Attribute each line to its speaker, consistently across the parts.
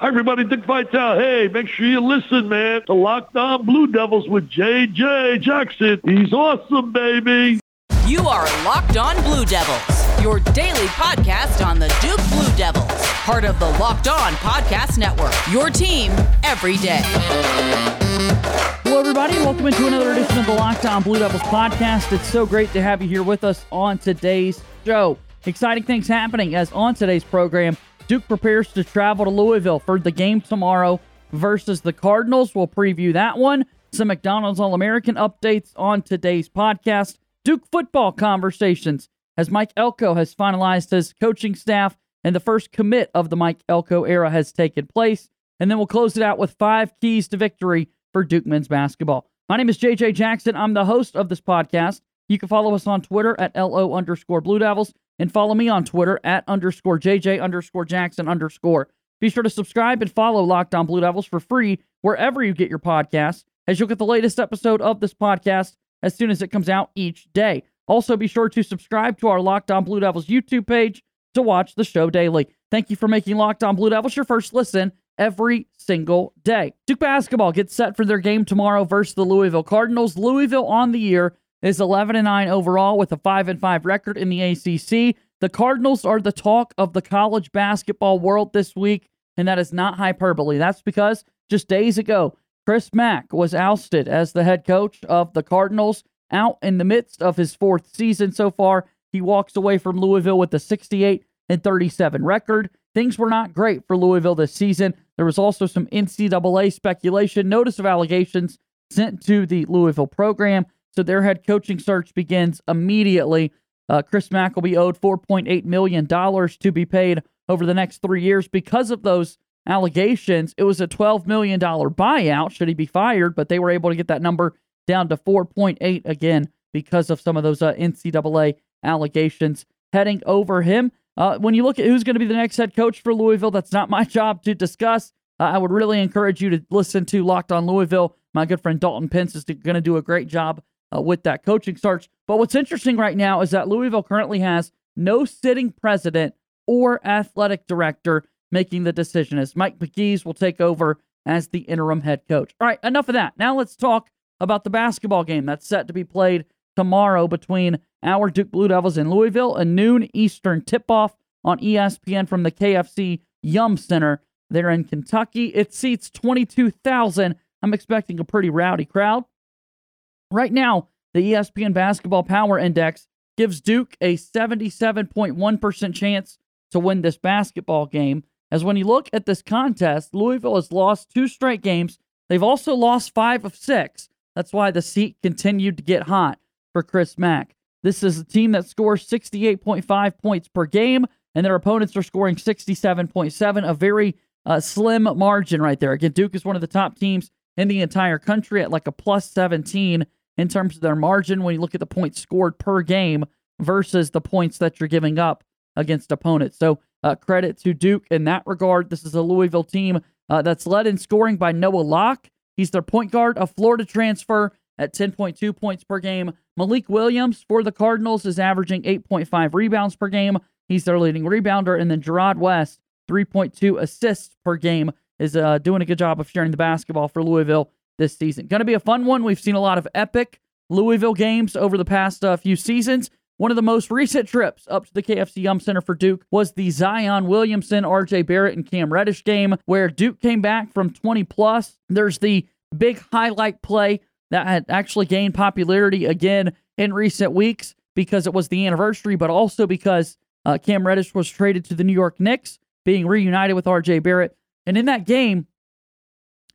Speaker 1: Hi, everybody. Dick Vitale. Hey, make sure you listen, man. To Locked On Blue Devils with JJ Jackson. He's awesome, baby.
Speaker 2: You are Locked On Blue Devils, your daily podcast on the Duke Blue Devils, part of the Locked On Podcast Network. Your team every day.
Speaker 3: Hello, everybody. Welcome into another edition of the Locked On Blue Devils podcast. It's so great to have you here with us on today's show. Exciting things happening as on today's program. Duke prepares to travel to Louisville for the game tomorrow versus the Cardinals. We'll preview that one. Some McDonald's All American updates on today's podcast. Duke football conversations as Mike Elko has finalized his coaching staff and the first commit of the Mike Elko era has taken place. And then we'll close it out with five keys to victory for Duke men's basketball. My name is JJ Jackson. I'm the host of this podcast. You can follow us on Twitter at LO underscore Blue Devils and follow me on Twitter at underscore JJ underscore Jackson underscore. Be sure to subscribe and follow Locked On Blue Devils for free wherever you get your podcasts, as you'll get the latest episode of this podcast as soon as it comes out each day. Also, be sure to subscribe to our Locked On Blue Devils YouTube page to watch the show daily. Thank you for making Locked On Blue Devils your first listen every single day. Duke basketball gets set for their game tomorrow versus the Louisville Cardinals. Louisville on the year is 11 and 9 overall with a 5 and 5 record in the ACC. The Cardinals are the talk of the college basketball world this week, and that is not hyperbole. That's because just days ago, Chris Mack was ousted as the head coach of the Cardinals out in the midst of his fourth season so far. He walks away from Louisville with a 68 and 37 record. Things were not great for Louisville this season. There was also some NCAA speculation, notice of allegations sent to the Louisville program. So their head coaching search begins immediately. Uh, Chris Mack will be owed $4.8 million to be paid over the next three years because of those allegations. It was a $12 million buyout should he be fired, but they were able to get that number down to 4.8 again because of some of those uh, NCAA allegations heading over him. Uh, when you look at who's going to be the next head coach for Louisville, that's not my job to discuss. Uh, I would really encourage you to listen to Locked on Louisville. My good friend Dalton Pence is going to do a great job uh, with that coaching search. But what's interesting right now is that Louisville currently has no sitting president or athletic director making the decision, as Mike Pegues will take over as the interim head coach. All right, enough of that. Now let's talk about the basketball game that's set to be played tomorrow between our Duke Blue Devils and Louisville, a noon Eastern tip off on ESPN from the KFC Yum Center there in Kentucky. It seats 22,000. I'm expecting a pretty rowdy crowd. Right now, the ESPN Basketball Power Index gives Duke a 77.1% chance to win this basketball game. As when you look at this contest, Louisville has lost two straight games. They've also lost five of six. That's why the seat continued to get hot for Chris Mack. This is a team that scores 68.5 points per game, and their opponents are scoring 67.7, a very uh, slim margin right there. Again, Duke is one of the top teams in the entire country at like a plus 17 in terms of their margin when you look at the points scored per game versus the points that you're giving up against opponents. So, uh, credit to Duke in that regard. This is a Louisville team uh, that's led in scoring by Noah Locke. He's their point guard, a Florida transfer at 10.2 points per game. Malik Williams for the Cardinals is averaging 8.5 rebounds per game. He's their leading rebounder. And then Jarrod West, 3.2 assists per game, is uh, doing a good job of sharing the basketball for Louisville this season. Going to be a fun one. We've seen a lot of epic Louisville games over the past uh, few seasons. One of the most recent trips up to the KFC Yum Center for Duke was the Zion Williamson, RJ Barrett, and Cam Reddish game, where Duke came back from 20 plus. There's the big highlight play that had actually gained popularity again in recent weeks because it was the anniversary, but also because uh, Cam Reddish was traded to the New York Knicks, being reunited with RJ Barrett. And in that game,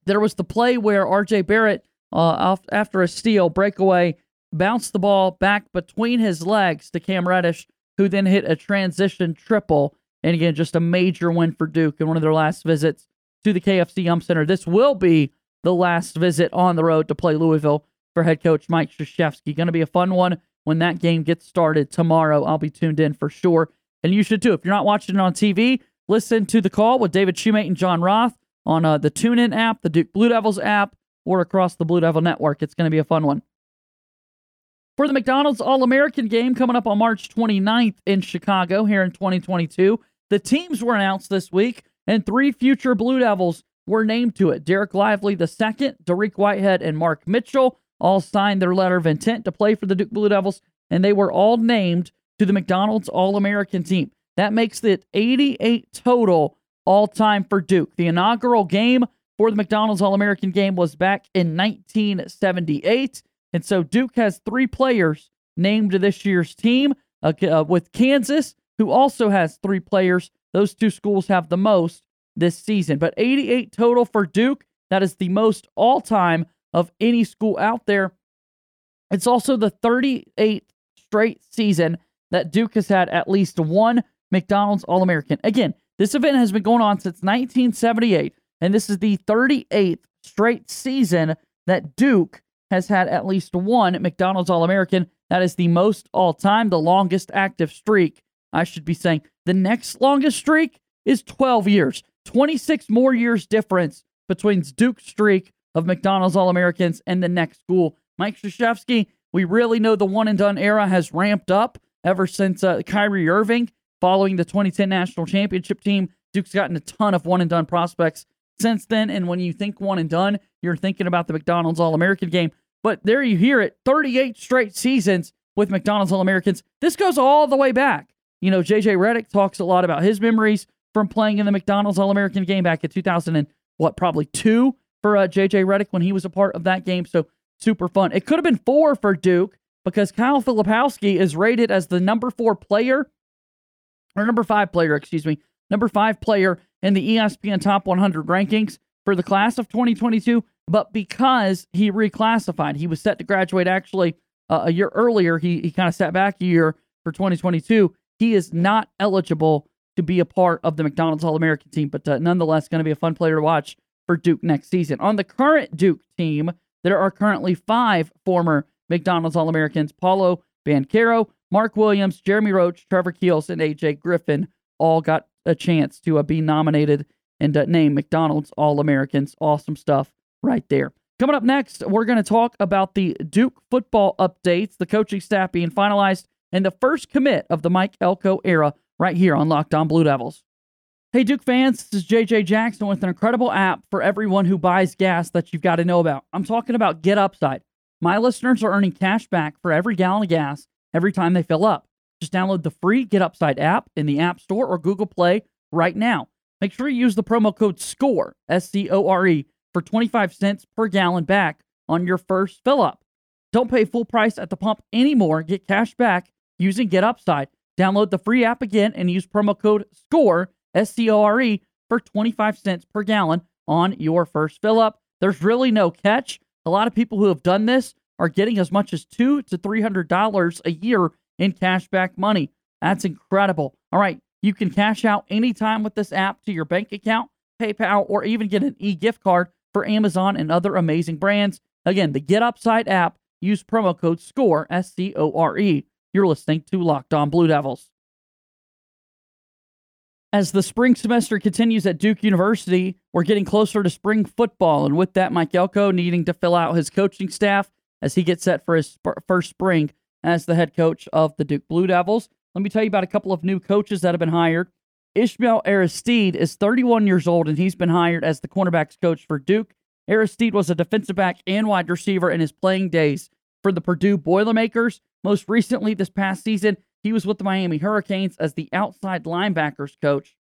Speaker 3: there was the play where RJ Barrett, uh, after a steal breakaway, bounced the ball back between his legs to Cam Reddish, who then hit a transition triple. And again, just a major win for Duke in one of their last visits to the KFC Yum Center. This will be the last visit on the road to play Louisville for head coach Mike Krzyzewski. Going to be a fun one when that game gets started tomorrow. I'll be tuned in for sure. And you should too. If you're not watching it on TV, listen to the call with David Shumate and John Roth on uh, the TuneIn app, the Duke Blue Devils app, or across the Blue Devil Network. It's going to be a fun one. For the McDonald's All American game coming up on March 29th in Chicago here in 2022, the teams were announced this week. and three future Blue Devils were named to it. Dereck Lively II, Dariq Whitehead, and Mark Mitchell all signed their letter of intent to play for the Duke Blue Devils, and they were all named to the McDonald's All American team. That makes it 88 total all time for Duke. The inaugural game for the McDonald's All American game was back in 1978. And so Duke has three players named to this year's team uh, uh, with Kansas, who also has three players. Those two schools have the most this season. But 88 total for Duke. That is the most all time of any school out there. It's also the 38th straight season that Duke has had at least one McDonald's All American. Again, this event has been going on since 1978, and this is the 38th straight season that Duke has had at least one McDonald's All American. That is the most all time, the longest active streak. I should be saying the next longest streak is 12 years, 26 more years difference between Duke's streak of McDonald's All Americans and the next school. Mike Krzyzewski, we really know the one and done era has ramped up ever since uh, Kyrie Irving following the 2010 national championship team. Duke's gotten a ton of one and done prospects since then. And when you think one and done, you're thinking about the McDonald's All American game. But there you hear it 38 straight seasons with McDonald's All Americans. This goes all the way back. You know, JJ Redick talks a lot about his memories from playing in the McDonald's All American game back in 2000 and what, probably two for uh, JJ Redick when he was a part of that game. So super fun. It could have been four for Duke because Kyle Filipowski is rated as the number four player, or number five player, excuse me, number five player in the ESPN Top 100 rankings for the class of 2022. But because he reclassified, he was set to graduate actually uh, a year earlier. He, he kind of sat back a year for 2022. He is not eligible to be a part of the McDonald's All American team, but uh, nonetheless, going to be a fun player to watch for Duke next season. On the current Duke team, there are currently five former McDonald's All Americans Paolo Banchero, Mark Williams, Jeremy Roach, Trevor Keels, and AJ Griffin all got a chance to uh, be nominated and uh, named McDonald's All Americans. Awesome stuff right there. Coming up next, we're going to talk about the Duke football updates, the coaching staff being finalized, and the first commit of the Mike Elko era right here on Locked On Blue Devils. Hey, Duke fans, this is JJ Jackson with an incredible app for everyone who buys gas that you've got to know about. I'm talking about Get Upside. My listeners are earning cash back for every gallon of gas every time they fill up. Just download the free Get Upside app in the App Store or Google Play right now. Make sure you use the promo code SCORE, S C O R E, for 25 cents per gallon back on your first fill up. Don't pay full price at the pump anymore. Get cash back using Get Upside. Download the free app again and use promo code SCORE S C O R E, for 25 cents per gallon on your first fill up. There's really no catch. A lot of people who have done this are getting as much as two to three hundred dollars a year in cashback money. That's incredible. All right, you can cash out anytime with this app to your bank account, PayPal, or even get an e-gift card for Amazon and other amazing brands. Again, the Get Upside app. Use promo code SCORE S C O R E. You're listening to Locked On Blue Devils. As the spring semester continues at Duke University, we're getting closer to spring football. And with that, Mike Elko needing to fill out his coaching staff as he gets set for his sp- first spring as the head coach of the Duke Blue Devils. Let me tell you about a couple of new coaches that have been hired. Ishmael Aristide is 31 years old, and he's been hired as the cornerbacks coach for Duke. Aristide was a defensive back and wide receiver in his playing days for the Purdue Boilermakers. Most recently, this past season, he was with the Miami Hurricanes as the outside linebackers coach.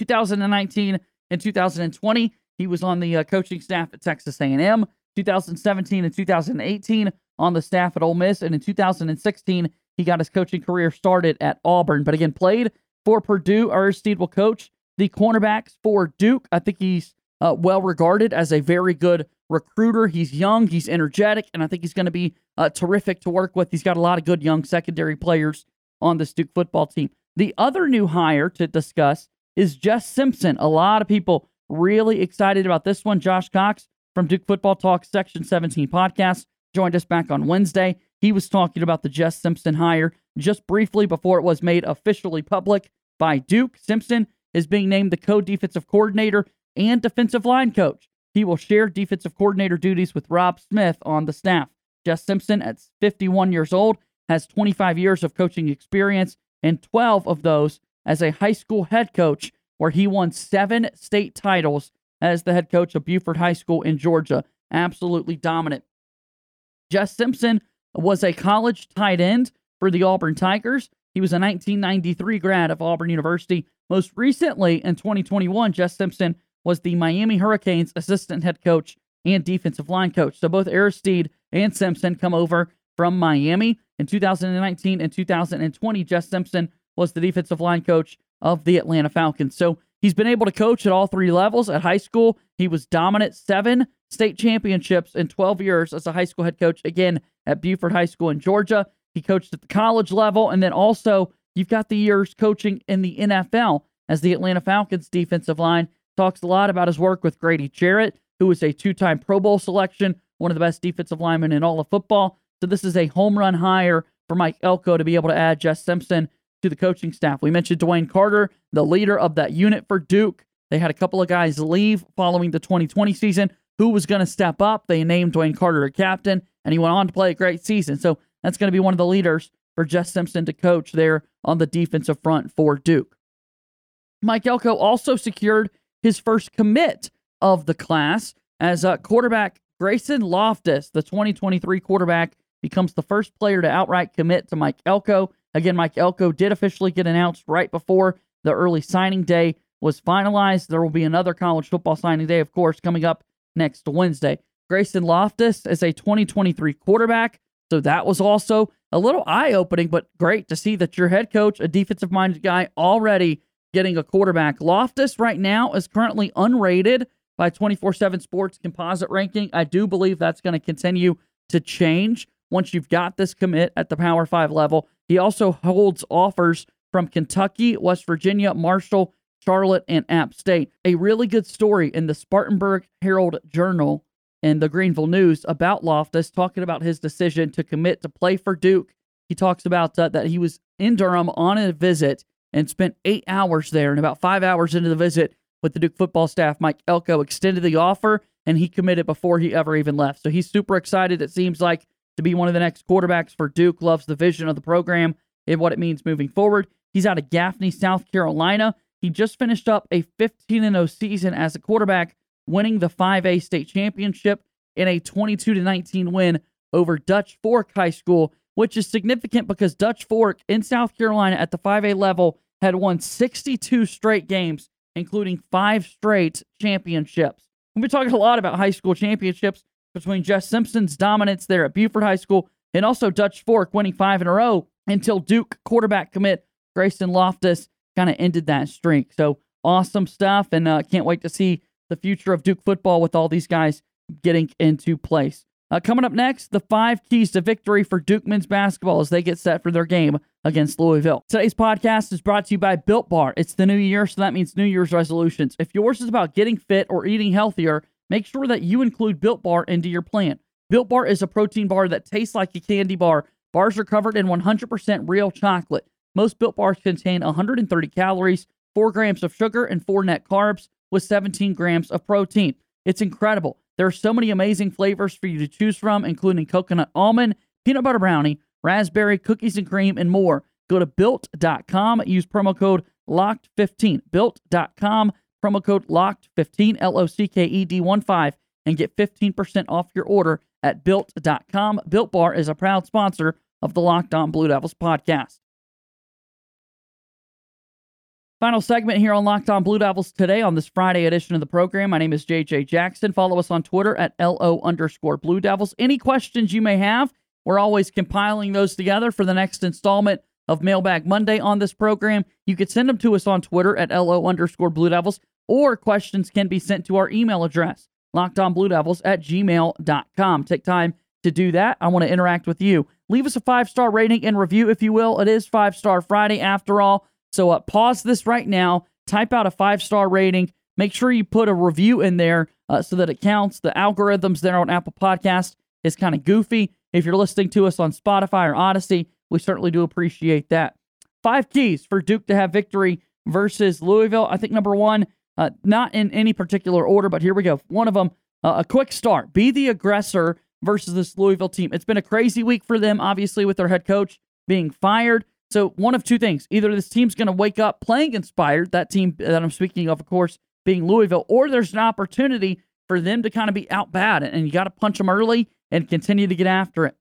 Speaker 3: 2019 and 2020, he was on the uh, coaching staff at Texas A&M. 2017 and 2018 on the staff at Ole Miss, and in 2016 he got his coaching career started at Auburn. But again, played for Purdue. Aristide will coach the cornerbacks for Duke. I think he's uh, well regarded as a very good recruiter. He's young, he's energetic, and I think he's going to be uh, terrific to work with. He's got a lot of good young secondary players on this Duke football team. The other new hire to discuss is Jess Simpson. A lot of people really excited about this one. Josh Cox from Duke Football Talk Section 17 podcast joined us back on Wednesday. He was talking about the Jess Simpson hire just briefly before it was made officially public by Duke. Simpson is being named the co defensive coordinator and defensive line coach. He will share defensive coordinator duties with Rob Smith on the staff. Jess Simpson, at 51 years old, has 25 years of coaching experience and 12 of those as a high school head coach where he won seven state titles as the head coach of Buford High School in Georgia. Absolutely dominant. Jess Simpson was a college tight end for the Auburn Tigers. He was a 1993 grad of Auburn University. Most recently, in 2021, Jess Simpson was the Miami Hurricanes assistant head coach and defensive line coach. So both Aristide and Simpson come over from Miami. In 2019 and 2020, Jess Simpson was the defensive line coach of the Atlanta Falcons. So he's been able to coach at all three levels. At high school, he was dominant, seven state championships in 12 years as a high school head coach, again at Buford High School in Georgia. He coached at the college level, and then also you've got the years coaching in the NFL as the Atlanta Falcons defensive line. Talks a lot about his work with Grady Jarrett, who is a two time Pro Bowl selection, one of the best defensive linemen in all of football. So this is a home run hire for Mike Elko to be able to add Jess Simpson to the coaching staff. We mentioned DeWayne Carter, the leader of that unit for Duke. They had a couple of guys leave following the 2020 season. Who was going to step up? They named DeWayne Carter a captain, and he went on to play a great season. So that's going to be one of the leaders for Jess Simpson to coach there on the defensive front for Duke. Mike Elko also secured his first commit of the class as a quarterback Grayson Loftus, the 2023 quarterback, becomes the first player to outright commit to Mike Elko. Again, Mike Elko did officially get announced right before the early signing day was finalized. There will be another college football signing day, of course, coming up next Wednesday. Grayson Loftus is a 2023 quarterback. So that was also a little eye opening, but great to see that your head coach, a defensive minded guy, already getting a quarterback. Loftus right now is currently unrated by 24 7 Sports composite ranking. I do believe that's going to continue to change once you've got this commit at the Power 5 level. He also holds offers from Kentucky, West Virginia, Marshall, Charlotte, and App State. A really good story in the Spartanburg Herald Journal and the Greenville News about Loftus, talking about his decision to commit to play for Duke. He talks about uh, that he was in Durham on a visit and spent eight hours there. And about five hours into the visit with the Duke football staff, Mike Elko extended the offer and he committed before he ever even left. So he's super excited, it seems like, to be one of the next quarterbacks for Duke. Loves the vision of the program and what it means moving forward. He's out of Gaffney, South Carolina. He just finished up a 15 0 season as a quarterback winning the 5A state championship in a 22 19 win over Dutch Fork High School, which is significant because Dutch Fork in South Carolina at the 5A level had won 62 straight games, including five straight championships. We've been talking a lot about high school championships between Jess Simpson's dominance there at Buford High School and also Dutch Fork winning five in a row until Duke quarterback commit Grayson Loftus kind of ended that streak. So awesome stuff, and uh, can't wait to see the future of Duke football with all these guys getting into place. Uh, coming up next, the five keys to victory for Duke men's basketball as they get set for their game against Louisville. Today's podcast is brought to you by Built Bar. It's the new year, so that means New Year's resolutions. If yours is about getting fit or eating healthier, make sure that you include Built Bar into your plan. Built Bar is a protein bar that tastes like a candy bar. Bars are covered in 100% real chocolate. Most Built Bars contain 130 calories, 4 grams of sugar, and 4 net carbs with 17 grams of protein. It's incredible. There are so many amazing flavors for you to choose from, including coconut almond, peanut butter brownie, raspberry, cookies and cream, and more. Go to built.com, use promo code LOCKED15. Built.com, promo code LOCKED15, L O C K E D 1 5, and get 15% off your order at built.com. Built Bar is a proud sponsor of the Locked On Blue Devils podcast. Final segment here on Locked On Blue Devils today on this Friday edition of the program. My name is JJ Jackson. Follow us on Twitter at LO underscore Blue Devils. Any questions you may have, we're always compiling those together for the next installment of Mailbag Monday on this program. You can send them to us on Twitter at LO underscore Blue Devils, or questions can be sent to our email address, lockedonbluedevils at gmail.com. Take time to do that. I want to interact with you. Leave us a five star rating and review, if you will. It is Five Star Friday after all. So uh, pause this right now, type out a five star rating. Make sure you put a review in there uh, so that it counts. The algorithms there on Apple Podcast is kind of goofy. If you're listening to us on Spotify or Odyssey, we certainly do appreciate that. Five keys for Duke to have victory versus Louisville. I think number one, uh, not in any particular order, but here we go. One of them, uh, a quick start. Be the aggressor versus this Louisville team. It's been a crazy week for them, obviously, with their head coach being fired. So one of two things: either this team's going to wake up playing inspired, that team that I'm speaking of, of course, being Louisville, or there's an opportunity for them to kind of be out bad, and you got to punch them early and continue to get after it.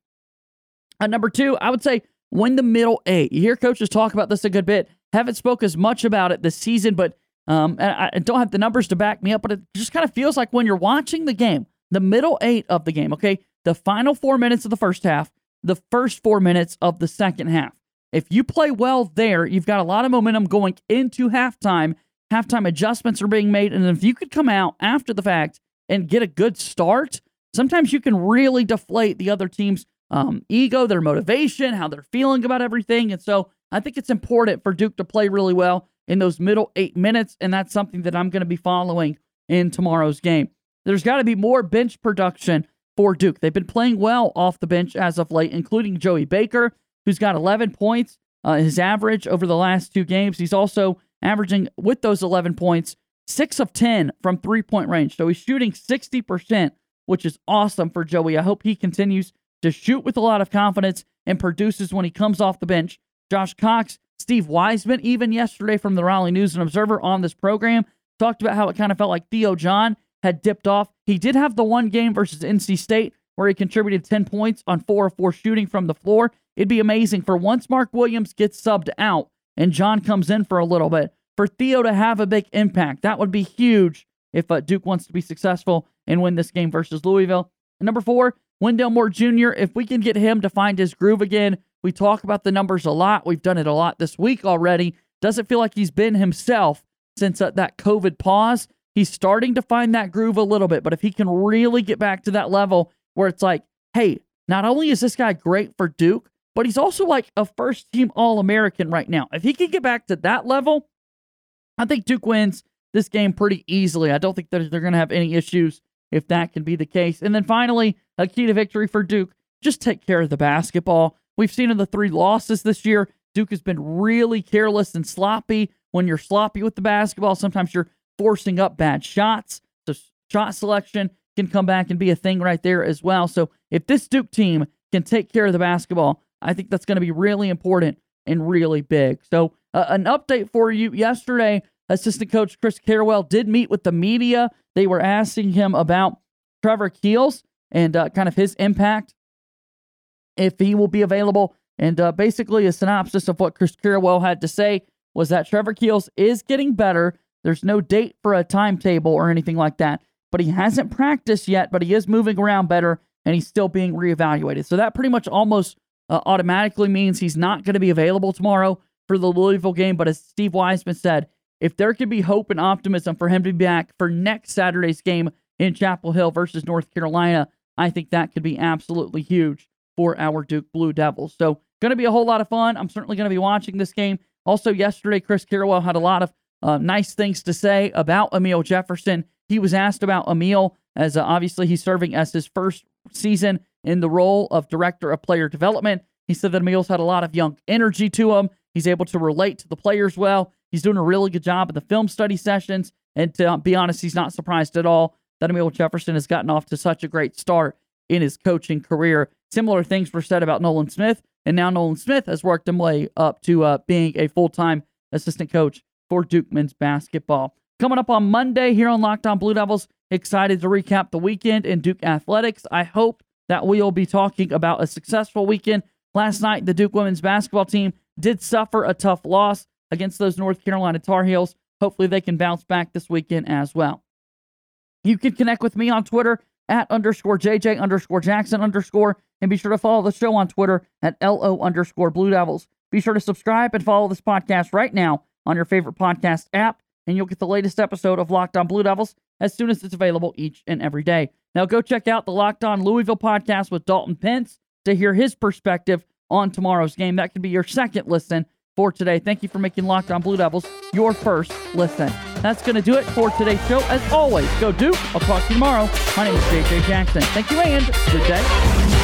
Speaker 3: At number two, I would say win the middle eight. You hear coaches talk about this a good bit. Haven't spoke as much about it this season, but um, I, I don't have the numbers to back me up. But it just kind of feels like when you're watching the game, the middle eight of the game, okay, the final four minutes of the first half, the first four minutes of the second half. If you play well there, you've got a lot of momentum going into halftime. Halftime adjustments are being made. And if you could come out after the fact and get a good start, sometimes you can really deflate the other team's um, ego, their motivation, how they're feeling about everything. And so I think it's important for Duke to play really well in those middle eight minutes. And that's something that I'm going to be following in tomorrow's game. There's got to be more bench production for Duke. They've been playing well off the bench as of late, including Joey Baker, who's got 11 points, uh, his average over the last two games. He's also averaging, with those 11 points, 6 of 10 from three point range. So he's shooting 60%, which is awesome for Joey. I hope he continues to shoot with a lot of confidence and produces when he comes off the bench. Josh Cox, Steve Wiseman, even yesterday from the Raleigh News and Observer on this program, talked about how it kind of felt like Theo John had dipped off. He did have the one game versus NC State where he contributed 10 points on 4 of 4 shooting from the floor. It'd be amazing for once Mark Williams gets subbed out and John comes in for a little bit, for Theo to have a big impact. That would be huge if uh, Duke wants to be successful and win this game versus Louisville. And number four, Wendell Moore Jr., if we can get him to find his groove again, we talk about the numbers a lot. We've done it a lot this week already. Doesn't feel like he's been himself since uh, that COVID pause. He's starting to find that groove a little bit, but if he can really get back to that level where it's like, hey, not only is this guy great for Duke, but he's also like a first team All American right now. If he can get back to that level, I think Duke wins this game pretty easily. I don't think that they're going to have any issues if that can be the case. And then finally, a key to victory for Duke just take care of the basketball. We've seen in the three losses this year, Duke has been really careless and sloppy. When you're sloppy with the basketball, sometimes you're forcing up bad shots. So shot selection can come back and be a thing right there as well. So if this Duke team can take care of the basketball, I think that's going to be really important and really big. So uh, an update for you yesterday. Assistant coach Chris Carrawell did meet with the media. They were asking him about Trevor Keels and uh, kind of his impact, if he will be available. And uh, basically, a synopsis of what Chris Carrawell had to say was that Trevor Keels is getting better. There's no date for a timetable or anything like that, but he hasn't practiced yet, but he is moving around better and he's still being reevaluated. So that pretty much almost uh, automatically means he's not going to be available tomorrow for the Louisville game. But as Steve Wiseman said, if there could be hope and optimism for him to be back for next Saturday's game in Chapel Hill versus North Carolina, I think that could be absolutely huge for our Duke Blue Devils. So, going to be a whole lot of fun. I'm certainly going to be watching this game. Also, yesterday, Chris Carrawell had a lot of uh, nice things to say about Amile Jefferson. He was asked about Emil, as uh, obviously he's serving as his first season in the role of director of player development. He said that Amile's had a lot of young energy to him. He's able to relate to the players well. He's doing a really good job in the film study sessions. And to be honest, he's not surprised at all that Amile Jefferson has gotten off to such a great start in his coaching career. Similar things were said about Nolan Smith, and now Nolan Smith has worked him way up to uh, being a full time assistant coach for Duke men's basketball. Coming up on Monday here on Locked On Blue Devils, excited to recap the weekend in Duke athletics. I hope that we'll be talking about a successful weekend. Last night, the Duke women's basketball team did suffer a tough loss against those North Carolina Tar Heels. Hopefully, they can bounce back this weekend as well. You can connect with me on Twitter at underscore JJ underscore Jackson underscore, and be sure to follow the show on Twitter at LO underscore Blue Devils. Be sure to subscribe and follow this podcast right now on your favorite podcast app, and you'll get the latest episode of Locked On Blue Devils as soon as it's available each and every day. Now, go check out the Locked On Louisville podcast with Dalton Pence to hear his perspective on tomorrow's game. That can be your second listen for today. Thank you for making Locked On Blue Devils your first listen. That's going to do it for today's show. As always, go Duke. I'll talk to you tomorrow. My name is JJ Jackson. Thank you and good day.